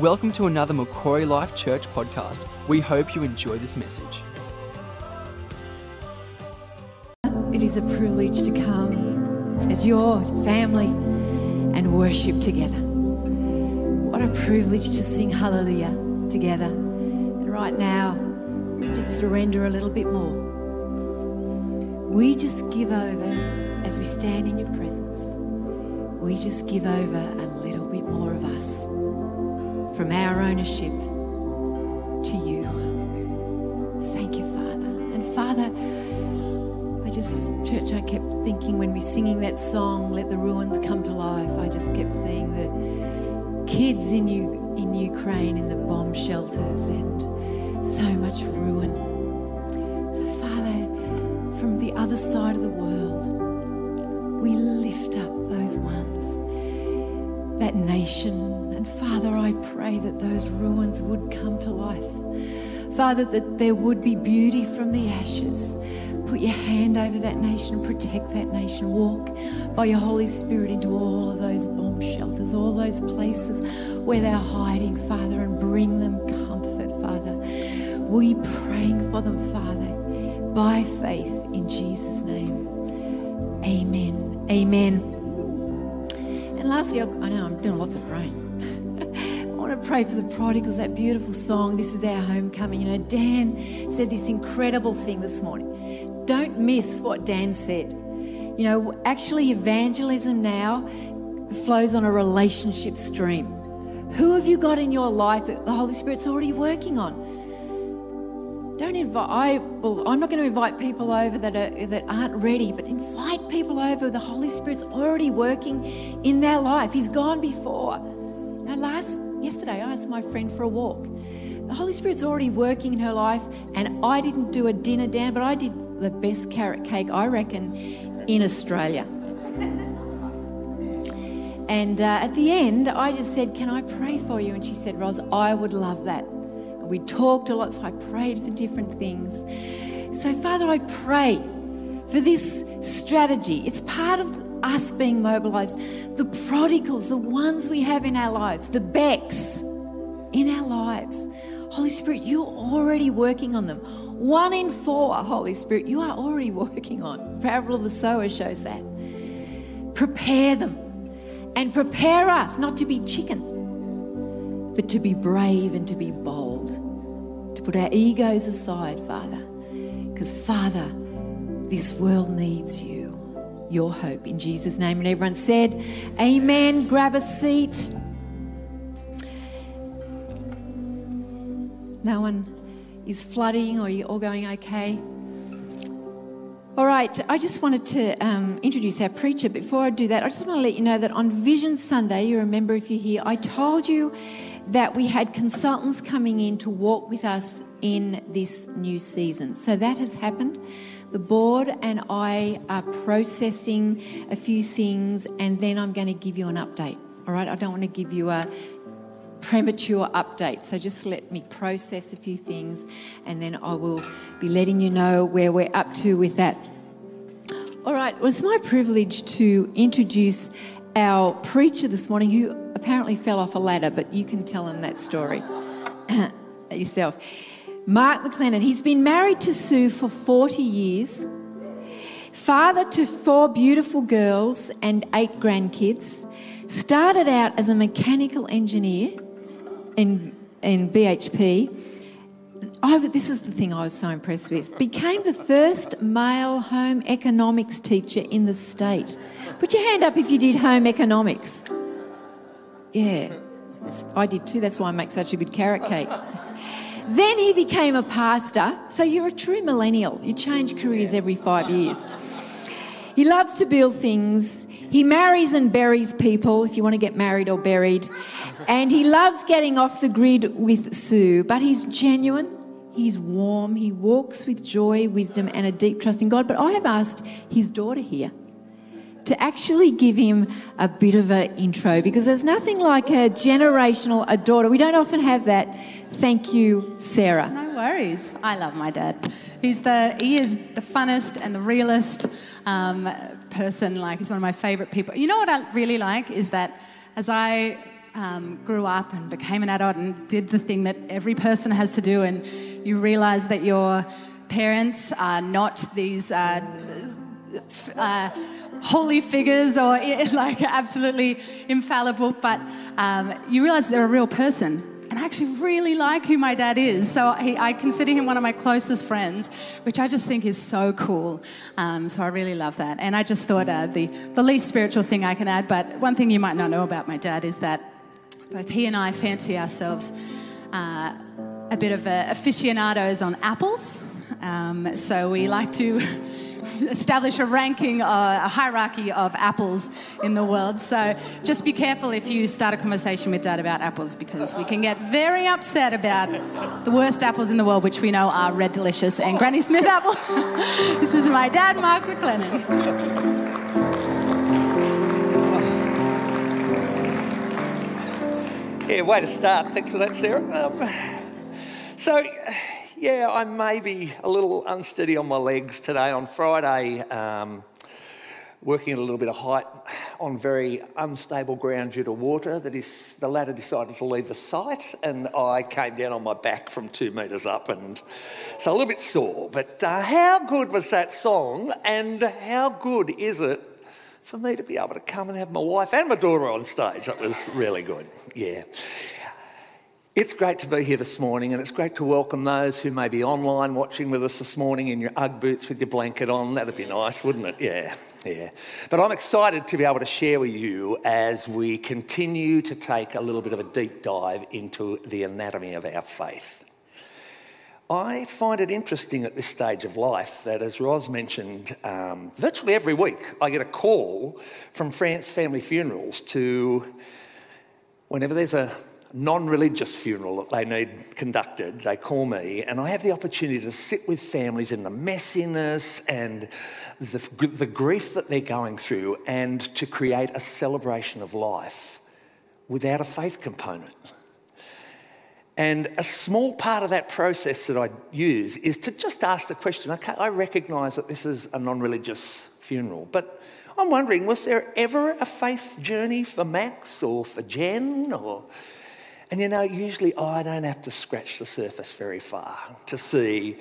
Welcome to another Macquarie Life Church podcast. We hope you enjoy this message. It is a privilege to come as your family and worship together. What a privilege to sing hallelujah together. And right now, we just surrender a little bit more. We just give over as we stand in your presence. We just give over a little bit more of us from our ownership to you. Thank you, Father. And Father, I just, church, I kept thinking when we were singing that song, Let the Ruins Come to Life, I just kept seeing the kids in, in Ukraine in the bomb shelters and so much ruin. So, Father, from the other side of the world, we lift up those ones, that nation. Father, I pray that those ruins would come to life. Father, that there would be beauty from the ashes. Put your hand over that nation, protect that nation. Walk by your Holy Spirit into all of those bomb shelters, all those places where they're hiding, Father, and bring them comfort, Father. We praying for them, Father, by faith in Jesus' name. Amen. Amen. And lastly, I know I'm doing lots of praying. To pray for the prodigals, that beautiful song. This is our homecoming. You know, Dan said this incredible thing this morning. Don't miss what Dan said. You know, actually, evangelism now flows on a relationship stream. Who have you got in your life that the Holy Spirit's already working on? Don't invite. I well, I'm not going to invite people over that are, that aren't ready, but invite people over. The Holy Spirit's already working in their life. He's gone before. Now, last yesterday, I asked my friend for a walk. The Holy Spirit's already working in her life, and I didn't do a dinner, Dan, but I did the best carrot cake I reckon in Australia. And uh, at the end, I just said, Can I pray for you? And she said, Ros, I would love that. And we talked a lot, so I prayed for different things. So, Father, I pray for this strategy. It's part of us being mobilized. The prodigals, the ones we have in our lives, the Becks in our lives. Holy Spirit, you're already working on them. One in four, Holy Spirit, you are already working on. Parable of the sower shows that. Prepare them and prepare us not to be chicken, but to be brave and to be bold, to put our egos aside, Father. Because, Father, this world needs you, your hope. In Jesus' name. And everyone said, Amen. Grab a seat. No one is flooding or you're all going okay? All right, I just wanted to um, introduce our preacher. Before I do that, I just want to let you know that on Vision Sunday, you remember if you're here, I told you that we had consultants coming in to walk with us in this new season. So that has happened. The board and I are processing a few things, and then I'm going to give you an update. All right, I don't want to give you a premature update. So just let me process a few things and then I will be letting you know where we're up to with that. All right, well, it's my privilege to introduce our preacher this morning who apparently fell off a ladder, but you can tell him that story yourself. Mark McLennan, he's been married to Sue for 40 years, father to four beautiful girls and eight grandkids, started out as a mechanical engineer in, in BHP. I, this is the thing I was so impressed with. Became the first male home economics teacher in the state. Put your hand up if you did home economics. Yeah, I did too. That's why I make such a good carrot cake. Then he became a pastor. So you're a true millennial. You change careers every five years. He loves to build things. He marries and buries people, if you want to get married or buried. And he loves getting off the grid with Sue, but he's genuine. He's warm. He walks with joy, wisdom, and a deep trust in God. But I have asked his daughter here to actually give him a bit of an intro because there's nothing like a generational a daughter. We don't often have that. Thank you, Sarah. No worries. I love my dad. He's the he is the funnest and the realest um, person. Like he's one of my favorite people. You know what I really like is that as I um, grew up and became an adult and did the thing that every person has to do, and you realize that your parents are not these uh, uh, holy figures or like absolutely infallible, but um, you realize they're a real person. And I actually really like who my dad is. So he, I consider him one of my closest friends, which I just think is so cool. Um, so I really love that. And I just thought uh, the, the least spiritual thing I can add, but one thing you might not know about my dad is that both he and I fancy ourselves uh, a bit of a, aficionados on apples. Um, so we like to establish a ranking, uh, a hierarchy of apples in the world. So just be careful if you start a conversation with dad about apples because we can get very upset about the worst apples in the world, which we know are Red Delicious and Granny Smith apple. this is my dad, Mark McLennan. Yeah, way to start. Thanks for that, Sarah. Um, so, yeah, I may be a little unsteady on my legs today. On Friday, um, working at a little bit of height on very unstable ground due to water, that is, the ladder decided to leave the site, and I came down on my back from two metres up, and so a little bit sore. But uh, how good was that song, and how good is it for me to be able to come and have my wife and my daughter on stage? That was really good, yeah. It's great to be here this morning, and it's great to welcome those who may be online watching with us this morning in your Ugg boots with your blanket on. That'd be nice, wouldn't it? Yeah, yeah. But I'm excited to be able to share with you as we continue to take a little bit of a deep dive into the anatomy of our faith. I find it interesting at this stage of life that, as Roz mentioned, um, virtually every week I get a call from France Family Funerals to whenever there's a non religious funeral that they need conducted, they call me, and I have the opportunity to sit with families in the messiness and the, the grief that they're going through and to create a celebration of life without a faith component. And a small part of that process that I use is to just ask the question okay, I recognise that this is a non religious funeral, but I'm wondering was there ever a faith journey for Max or for Jen or and you know, usually I don't have to scratch the surface very far to see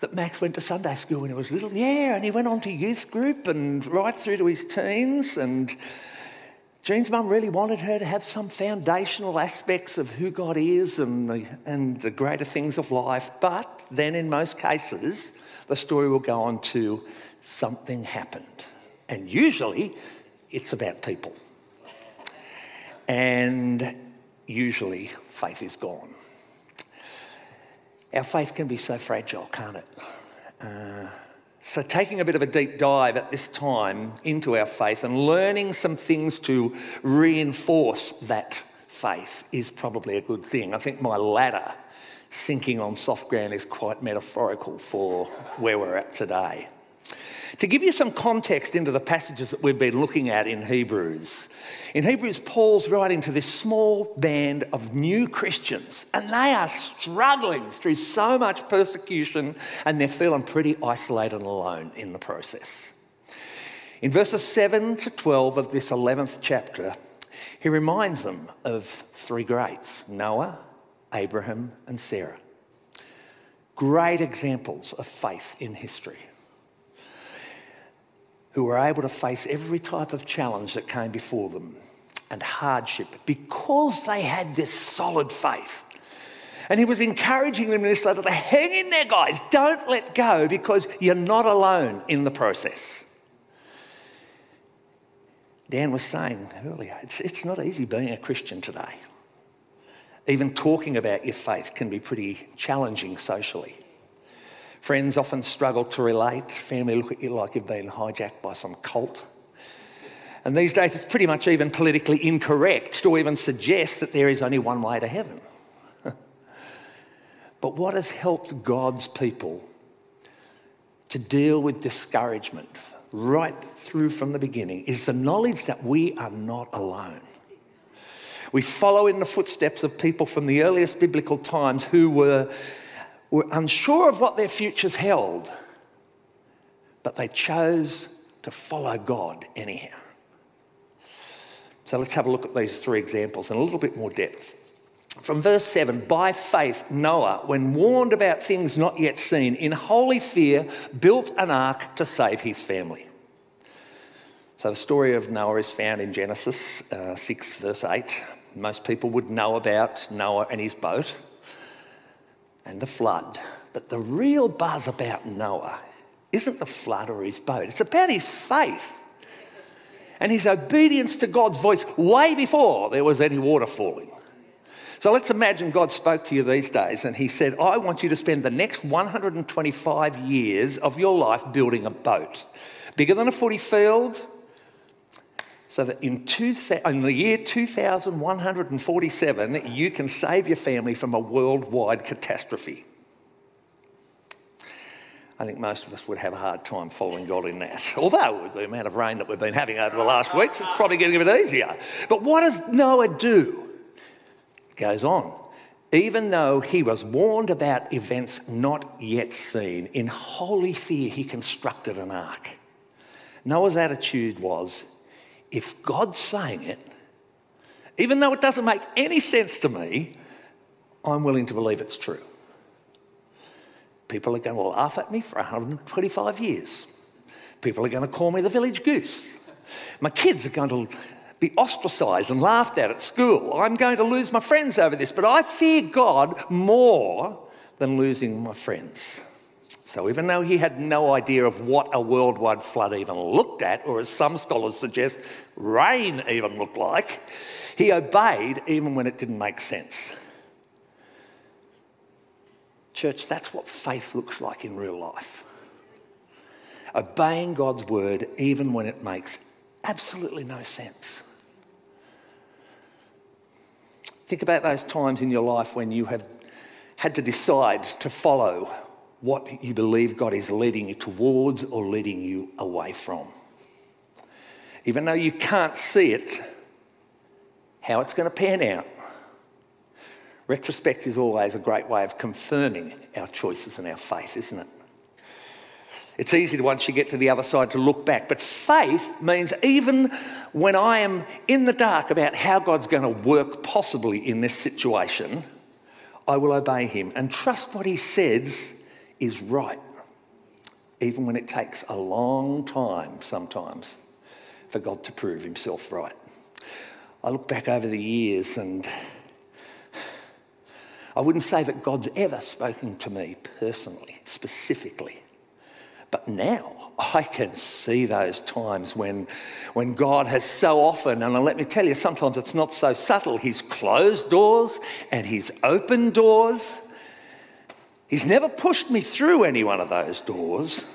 that Max went to Sunday school when he was little. Yeah, and he went on to youth group and right through to his teens. And Jean's mum really wanted her to have some foundational aspects of who God is and the, and the greater things of life. But then, in most cases, the story will go on to something happened. And usually, it's about people. And usually faith is gone. Our faith can be so fragile, can't it? Uh, so, taking a bit of a deep dive at this time into our faith and learning some things to reinforce that faith is probably a good thing. I think my ladder sinking on soft ground is quite metaphorical for where we're at today. To give you some context into the passages that we've been looking at in Hebrews, in Hebrews, Paul's writing to this small band of new Christians, and they are struggling through so much persecution and they're feeling pretty isolated and alone in the process. In verses 7 to 12 of this 11th chapter, he reminds them of three greats Noah, Abraham, and Sarah. Great examples of faith in history who were able to face every type of challenge that came before them and hardship because they had this solid faith. And he was encouraging them in this letter to hang in there, guys. Don't let go because you're not alone in the process. Dan was saying earlier, it's, it's not easy being a Christian today. Even talking about your faith can be pretty challenging socially. Friends often struggle to relate. Family look at you like you've been hijacked by some cult. And these days, it's pretty much even politically incorrect to even suggest that there is only one way to heaven. but what has helped God's people to deal with discouragement right through from the beginning is the knowledge that we are not alone. We follow in the footsteps of people from the earliest biblical times who were were unsure of what their futures held, but they chose to follow God anyhow. So let's have a look at these three examples in a little bit more depth. From verse 7 By faith, Noah, when warned about things not yet seen, in holy fear, built an ark to save his family. So the story of Noah is found in Genesis uh, 6, verse 8. Most people would know about Noah and his boat and the flood. But the real buzz about Noah isn't the flood or his boat, it's about his faith and his obedience to God's voice way before there was any water falling. So let's imagine God spoke to you these days and he said, I want you to spend the next 125 years of your life building a boat, bigger than a footy field, so that in, two, in the year 2147, you can save your family from a worldwide catastrophe. I think most of us would have a hard time following God in that. Although, with the amount of rain that we've been having over the last weeks, it's probably getting a bit easier. But what does Noah do? It goes on. Even though he was warned about events not yet seen, in holy fear he constructed an ark. Noah's attitude was if God's saying it, even though it doesn't make any sense to me, I'm willing to believe it's true. People are going to laugh at me for 125 years. People are going to call me the village goose. My kids are going to be ostracised and laughed at at school. I'm going to lose my friends over this, but I fear God more than losing my friends. So, even though he had no idea of what a worldwide flood even looked at, or as some scholars suggest, rain even looked like, he obeyed even when it didn't make sense. Church, that's what faith looks like in real life. Obeying God's word even when it makes absolutely no sense. Think about those times in your life when you have had to decide to follow what you believe God is leading you towards or leading you away from. Even though you can't see it, how it's going to pan out. Retrospect is always a great way of confirming our choices and our faith, isn't it? It's easy to, once you get to the other side to look back. But faith means even when I am in the dark about how God's going to work possibly in this situation, I will obey Him and trust what He says is right, even when it takes a long time sometimes for God to prove Himself right. I look back over the years and I wouldn't say that God's ever spoken to me personally, specifically. But now I can see those times when, when God has so often, and let me tell you, sometimes it's not so subtle. He's closed doors and He's opened doors. He's never pushed me through any one of those doors.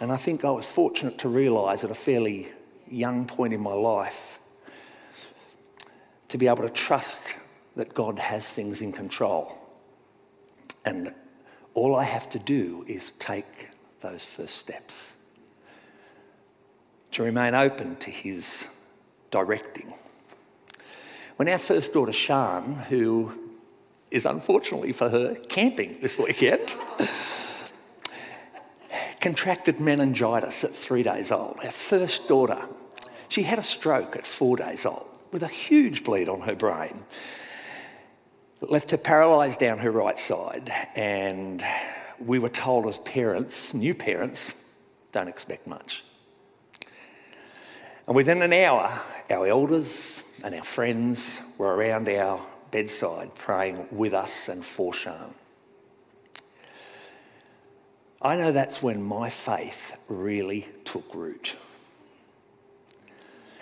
And I think I was fortunate to realise at a fairly young point in my life to be able to trust that God has things in control. And all I have to do is take those first steps to remain open to his directing. When our first daughter, Shan, who is unfortunately for her camping this weekend, contracted meningitis at three days old, our first daughter, she had a stroke at four days old with a huge bleed on her brain left her paralysed down her right side. And we were told as parents, new parents, don't expect much. And within an hour, our elders and our friends were around our bedside praying with us and for Shan. I know that's when my faith really took root.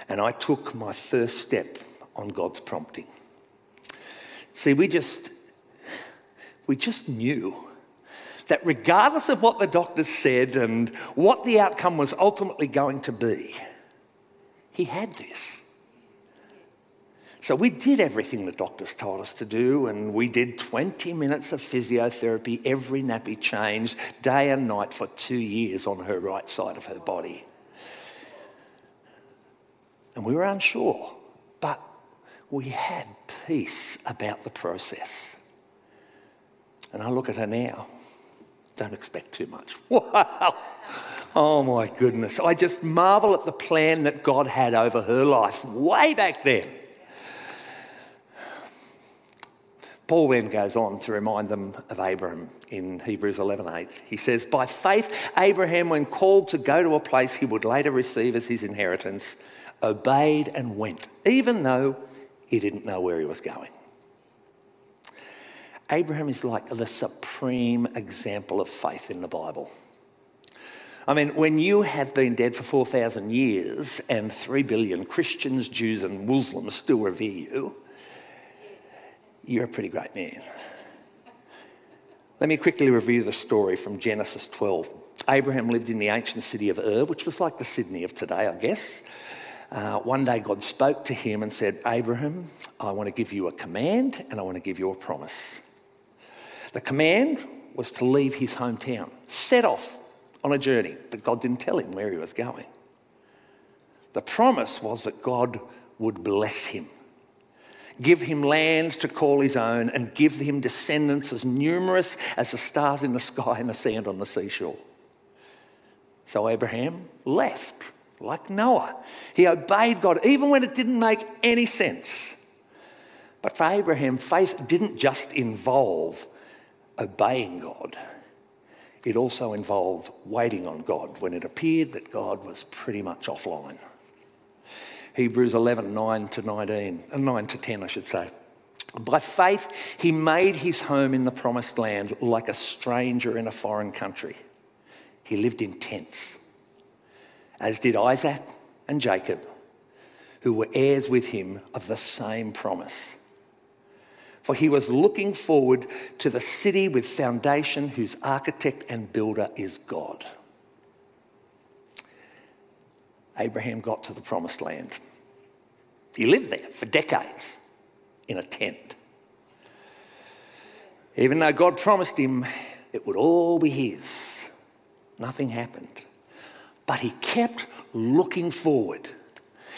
And I took my first step on God's prompting. See, we just, we just knew that regardless of what the doctors said and what the outcome was ultimately going to be, he had this. So we did everything the doctors told us to do, and we did 20 minutes of physiotherapy, every nappy change, day and night for two years on her right side of her body. And we were unsure, but we had peace about the process. And I look at her now, don't expect too much. Wow, Oh my goodness. I just marvel at the plan that God had over her life way back then. Paul then goes on to remind them of Abraham in Hebrews 11:8. He says, "By faith Abraham when called to go to a place he would later receive as his inheritance, obeyed and went, even though he didn't know where he was going." Abraham is like the supreme example of faith in the Bible. I mean, when you have been dead for 4,000 years and 3 billion Christians, Jews, and Muslims still revere you, you're a pretty great man. Let me quickly review the story from Genesis 12. Abraham lived in the ancient city of Ur, which was like the Sydney of today, I guess. Uh, one day God spoke to him and said, Abraham, I want to give you a command and I want to give you a promise. The command was to leave his hometown, set off on a journey, but God didn't tell him where he was going. The promise was that God would bless him, give him land to call his own, and give him descendants as numerous as the stars in the sky and the sand on the seashore. So Abraham left, like Noah. He obeyed God, even when it didn't make any sense. But for Abraham, faith didn't just involve obeying God, it also involved waiting on God when it appeared that God was pretty much offline. Hebrews 11, 9 to 19, uh, 9 to 10, I should say. By faith, he made his home in the promised land like a stranger in a foreign country. He lived in tents, as did Isaac and Jacob, who were heirs with him of the same promise for he was looking forward to the city with foundation whose architect and builder is God. Abraham got to the promised land. He lived there for decades in a tent. Even though God promised him it would all be his, nothing happened. But he kept looking forward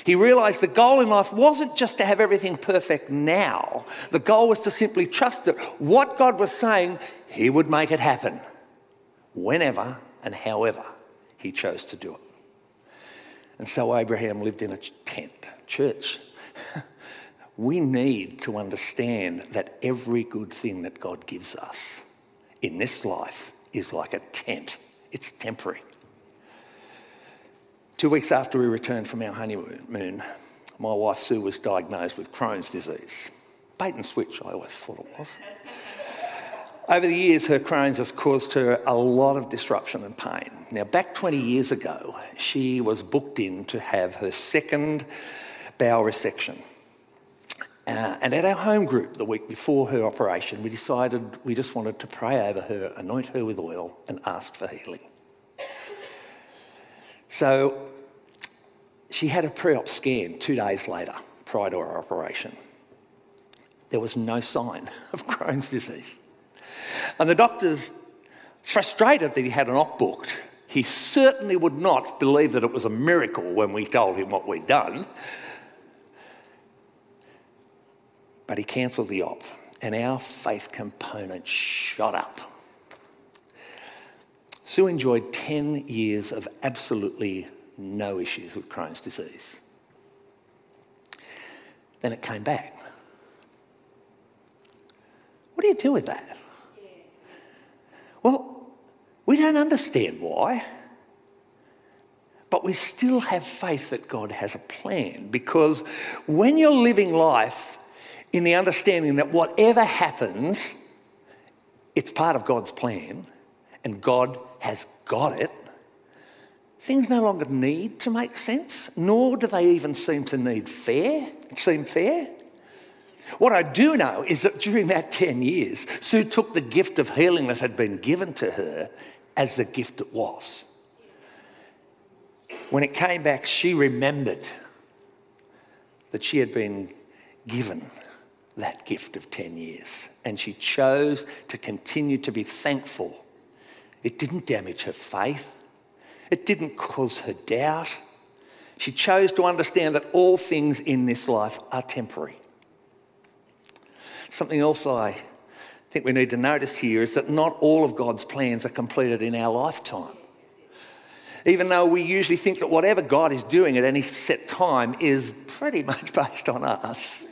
he realized the goal in life wasn't just to have everything perfect now. The goal was to simply trust that what God was saying, He would make it happen whenever and however He chose to do it. And so Abraham lived in a tent. Church, we need to understand that every good thing that God gives us in this life is like a tent, it's temporary. Two weeks after we returned from our honeymoon, my wife Sue was diagnosed with Crohn's disease. Bait and switch, I always thought it was. Over the years, her Crohn's has caused her a lot of disruption and pain. Now, back 20 years ago, she was booked in to have her second bowel resection. Uh, and at our home group the week before her operation, we decided we just wanted to pray over her, anoint her with oil, and ask for healing. So she had a pre op scan two days later, prior to her operation. There was no sign of Crohn's disease. And the doctor's frustrated that he had an op booked. He certainly would not believe that it was a miracle when we told him what we'd done. But he cancelled the op, and our faith component shot up. Sue enjoyed 10 years of absolutely no issues with Crohn's disease. Then it came back. What do you do with that? Well, we don't understand why, but we still have faith that God has a plan because when you're living life in the understanding that whatever happens, it's part of God's plan and God has got it, things no longer need to make sense, nor do they even seem to need fair, seem fair. What I do know is that during that 10 years, Sue took the gift of healing that had been given to her as the gift it was. When it came back, she remembered that she had been given that gift of 10 years. And she chose to continue to be thankful it didn't damage her faith. It didn't cause her doubt. She chose to understand that all things in this life are temporary. Something else I think we need to notice here is that not all of God's plans are completed in our lifetime. Even though we usually think that whatever God is doing at any set time is pretty much based on us.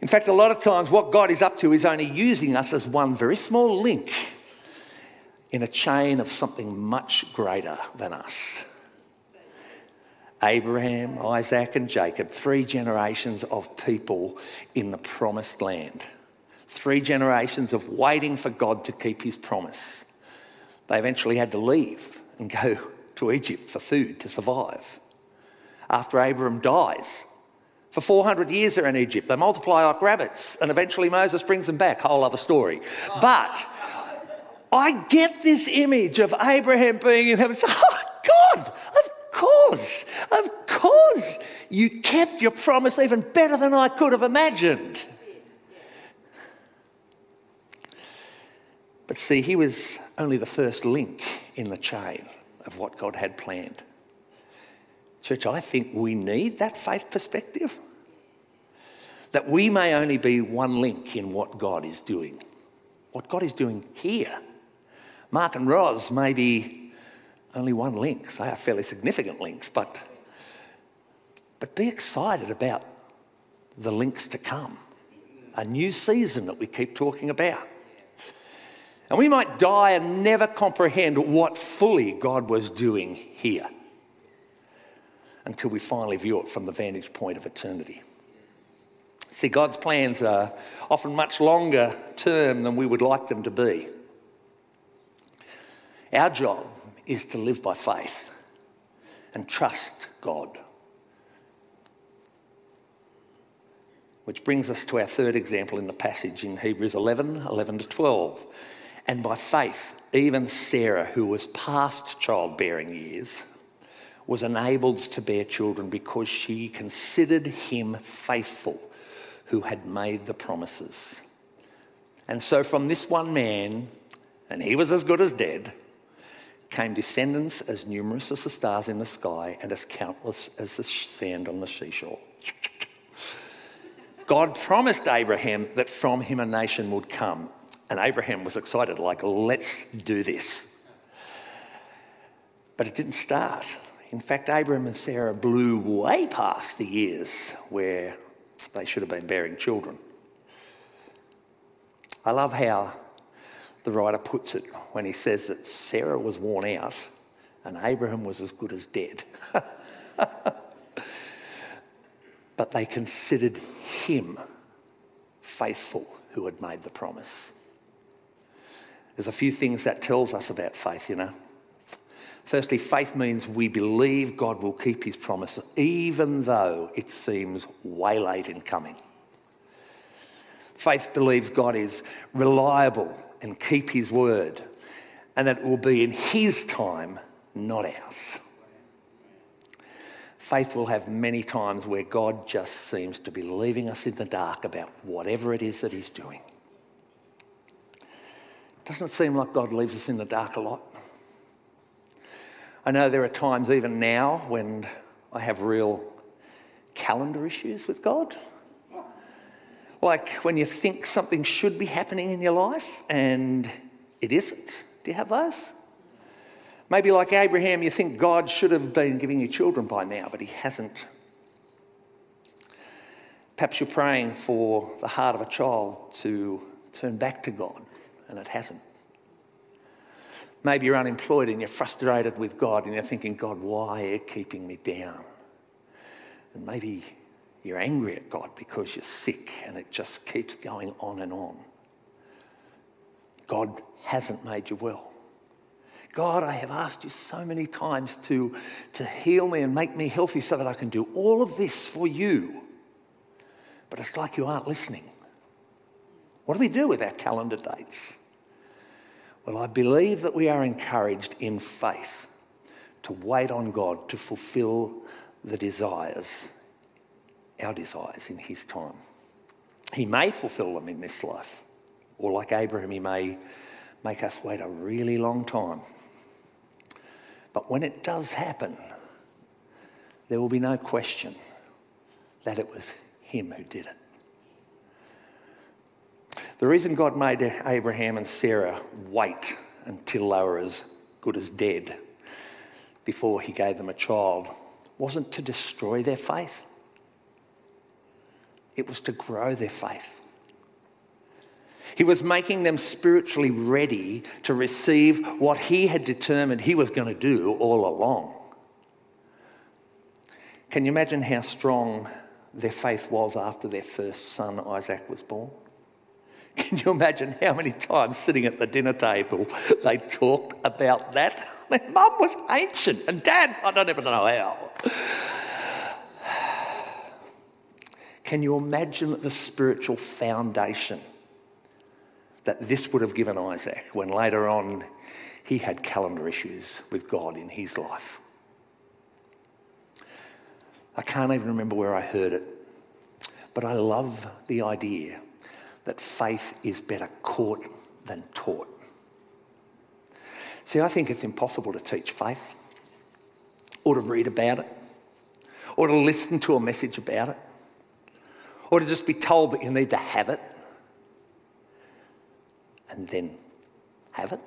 In fact, a lot of times what God is up to is only using us as one very small link in a chain of something much greater than us. Abraham, Isaac, and Jacob, three generations of people in the promised land. Three generations of waiting for God to keep his promise. They eventually had to leave and go to Egypt for food to survive. After Abraham dies, for 400 years they're in Egypt. They multiply like rabbits, and eventually Moses brings them back. Whole other story. But I get this image of Abraham being in heaven. Oh, God, of course, of course, you kept your promise even better than I could have imagined. But see, he was only the first link in the chain of what God had planned. Church, I think we need that faith perspective. That we may only be one link in what God is doing, what God is doing here. Mark and Roz may be only one link. They are fairly significant links, but, but be excited about the links to come. A new season that we keep talking about. And we might die and never comprehend what fully God was doing here until we finally view it from the vantage point of eternity. See, God's plans are often much longer term than we would like them to be. Our job is to live by faith and trust God. Which brings us to our third example in the passage in Hebrews 11 11 to 12. And by faith, even Sarah, who was past childbearing years, was enabled to bear children because she considered him faithful who had made the promises. And so, from this one man, and he was as good as dead, came descendants as numerous as the stars in the sky and as countless as the sand on the seashore. God promised Abraham that from him a nation would come. And Abraham was excited, like, let's do this. But it didn't start. In fact, Abraham and Sarah blew way past the years where they should have been bearing children. I love how the writer puts it when he says that Sarah was worn out and Abraham was as good as dead. but they considered him faithful who had made the promise. There's a few things that tells us about faith, you know. Firstly, faith means we believe God will keep his promise, even though it seems way late in coming. Faith believes God is reliable and keep his word, and that it will be in his time, not ours. Faith will have many times where God just seems to be leaving us in the dark about whatever it is that he's doing. Doesn't it seem like God leaves us in the dark a lot? I know there are times, even now, when I have real calendar issues with God. Like when you think something should be happening in your life and it isn't. Do you have those? Maybe like Abraham, you think God should have been giving you children by now, but he hasn't. Perhaps you're praying for the heart of a child to turn back to God and it hasn't. Maybe you're unemployed and you're frustrated with God and you're thinking, God, why are you keeping me down? And maybe you're angry at God because you're sick and it just keeps going on and on. God hasn't made you well. God, I have asked you so many times to, to heal me and make me healthy so that I can do all of this for you. But it's like you aren't listening. What do we do with our calendar dates? Well, I believe that we are encouraged in faith to wait on God to fulfill the desires, our desires in His time. He may fulfill them in this life, or like Abraham, He may make us wait a really long time. But when it does happen, there will be no question that it was Him who did it. The reason God made Abraham and Sarah wait until they were as good as dead before he gave them a child wasn't to destroy their faith, it was to grow their faith. He was making them spiritually ready to receive what he had determined he was going to do all along. Can you imagine how strong their faith was after their first son, Isaac, was born? Can you imagine how many times sitting at the dinner table they talked about that? My mum was ancient, and dad, I don't even know how. Can you imagine the spiritual foundation that this would have given Isaac when later on he had calendar issues with God in his life? I can't even remember where I heard it, but I love the idea that faith is better caught than taught. See, I think it's impossible to teach faith or to read about it or to listen to a message about it or to just be told that you need to have it and then have it.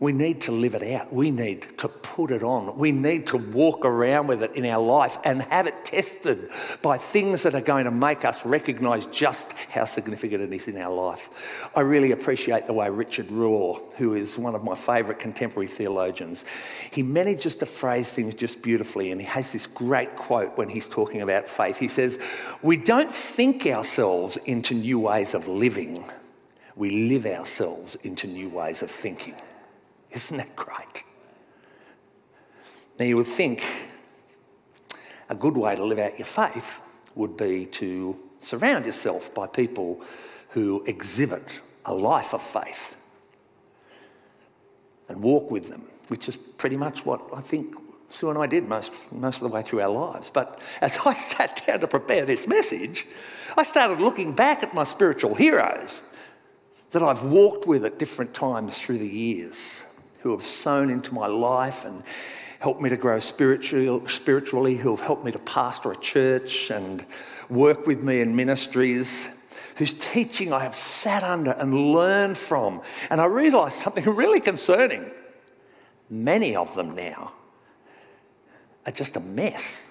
We need to live it out. We need to put it on. We need to walk around with it in our life and have it tested by things that are going to make us recognize just how significant it is in our life. I really appreciate the way Richard Rohr, who is one of my favourite contemporary theologians, he manages to phrase things just beautifully. And he has this great quote when he's talking about faith. He says, We don't think ourselves into new ways of living, we live ourselves into new ways of thinking. Isn't that great? Now, you would think a good way to live out your faith would be to surround yourself by people who exhibit a life of faith and walk with them, which is pretty much what I think Sue and I did most, most of the way through our lives. But as I sat down to prepare this message, I started looking back at my spiritual heroes that I've walked with at different times through the years who have sown into my life and helped me to grow spiritually, who have helped me to pastor a church and work with me in ministries, whose teaching I have sat under and learned from. And I realised something really concerning. Many of them now are just a mess.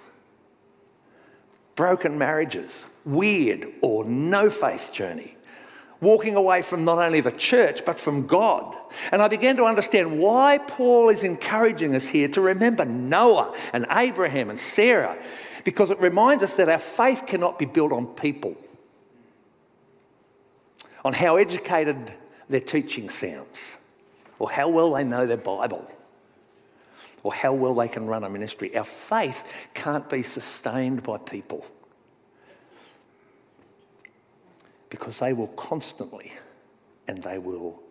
Broken marriages, weird or no faith journey walking away from not only the church, but from God. And I began to understand why Paul is encouraging us here to remember Noah and Abraham and Sarah, because it reminds us that our faith cannot be built on people, on how educated their teaching sounds, or how well they know their Bible. Or how well they can run a ministry. Our faith can't be sustained by people. Because they will constantly and they will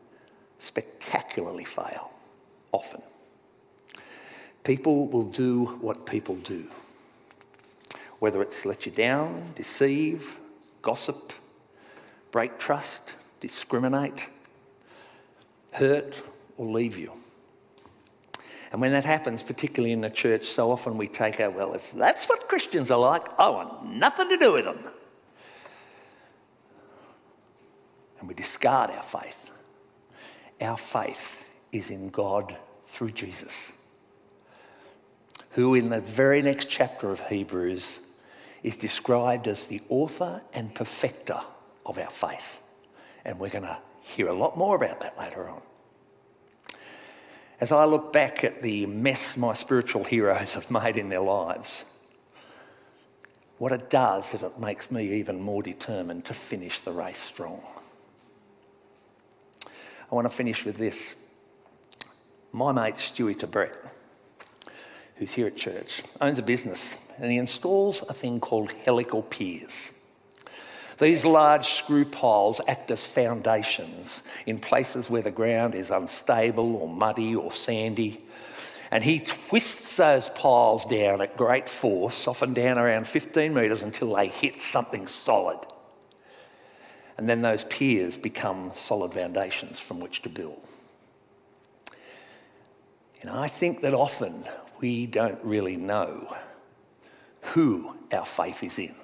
spectacularly fail, often. People will do what people do, whether it's let you down, deceive, gossip, break trust, discriminate, hurt, or leave you. And when that happens, particularly in the church, so often we take our, well, if that's what Christians are like, I want nothing to do with them. And we discard our faith. Our faith is in God through Jesus, who in the very next chapter of Hebrews is described as the author and perfecter of our faith. And we're going to hear a lot more about that later on. As I look back at the mess my spiritual heroes have made in their lives, what it does is it makes me even more determined to finish the race strong. I want to finish with this. My mate Stewie Brett, who's here at church, owns a business and he installs a thing called helical piers. These large screw piles act as foundations in places where the ground is unstable or muddy or sandy. And he twists those piles down at great force, often down around 15 metres until they hit something solid. And then those piers become solid foundations from which to build. Know, I think that often we don't really know who our faith is in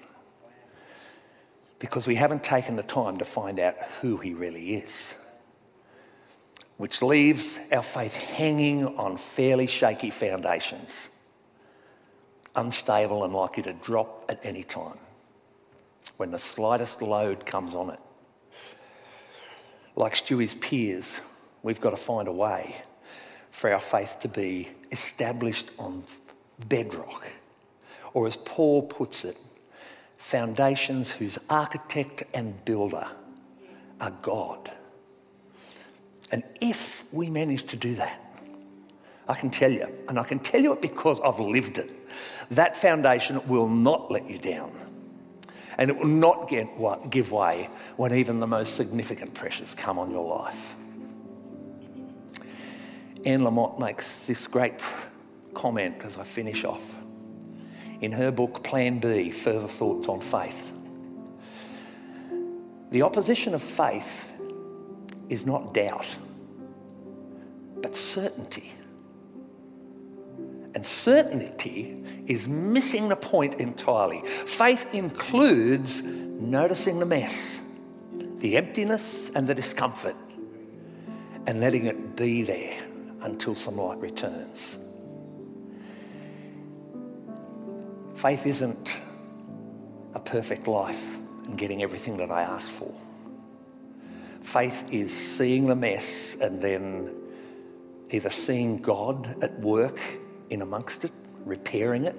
because we haven't taken the time to find out who he really is. which leaves our faith hanging on fairly shaky foundations, unstable and likely to drop at any time when the slightest load comes on it. Like Stewie's piers, we've got to find a way for our faith to be established on bedrock, or as Paul puts it, foundations whose architect and builder are God. And if we manage to do that, I can tell you, and I can tell you it because I've lived it, that foundation will not let you down. And it will not get, give way when even the most significant pressures come on your life. Anne Lamott makes this great comment as I finish off. In her book, Plan B Further Thoughts on Faith. The opposition of faith is not doubt, but certainty. And certainty is missing the point entirely. Faith includes noticing the mess, the emptiness, and the discomfort, and letting it be there until some light returns. Faith isn't a perfect life and getting everything that I ask for. Faith is seeing the mess and then either seeing God at work in amongst it, repairing it,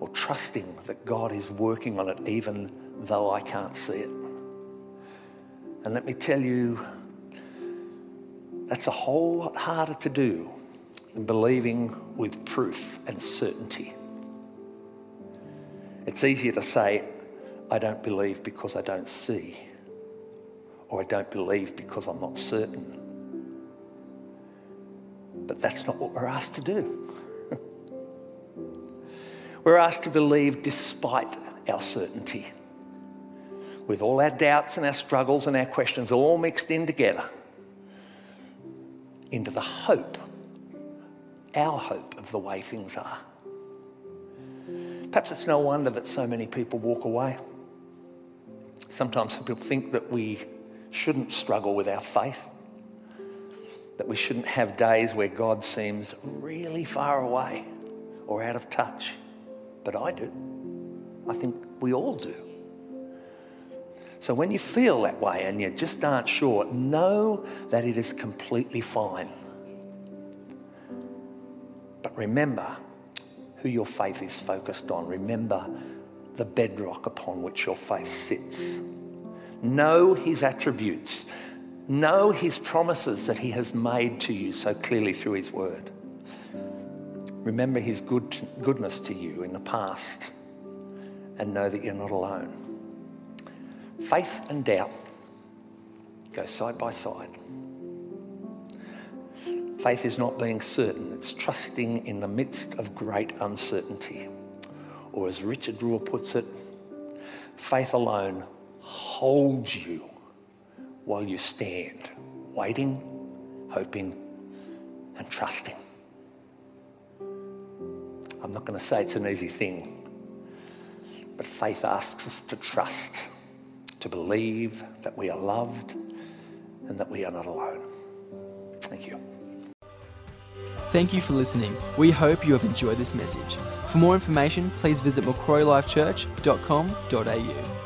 or trusting that God is working on it even though I can't see it. And let me tell you, that's a whole lot harder to do than believing with proof and certainty. It's easier to say, I don't believe because I don't see, or I don't believe because I'm not certain. But that's not what we're asked to do. We're asked to believe despite our certainty, with all our doubts and our struggles and our questions all mixed in together into the hope, our hope of the way things are. Perhaps it's no wonder that so many people walk away. Sometimes people think that we shouldn't struggle with our faith, that we shouldn't have days where God seems really far away or out of touch. But I do. I think we all do. So when you feel that way and you just aren't sure, know that it is completely fine. But remember who your faith is focused on. Remember the bedrock upon which your faith sits. Know his attributes. Know his promises that he has made to you so clearly through his word. Remember his good, goodness to you in the past and know that you're not alone. Faith and doubt go side by side. Faith is not being certain, it's trusting in the midst of great uncertainty. Or as Richard Rohr puts it, faith alone holds you while you stand, waiting, hoping, and trusting. I'm not going to say it's an easy thing, but faith asks us to trust to believe that we are loved and that we are not alone. Thank you. Thank you for listening. We hope you have enjoyed this message. For more information, please visit macquarielifechurch.com.au.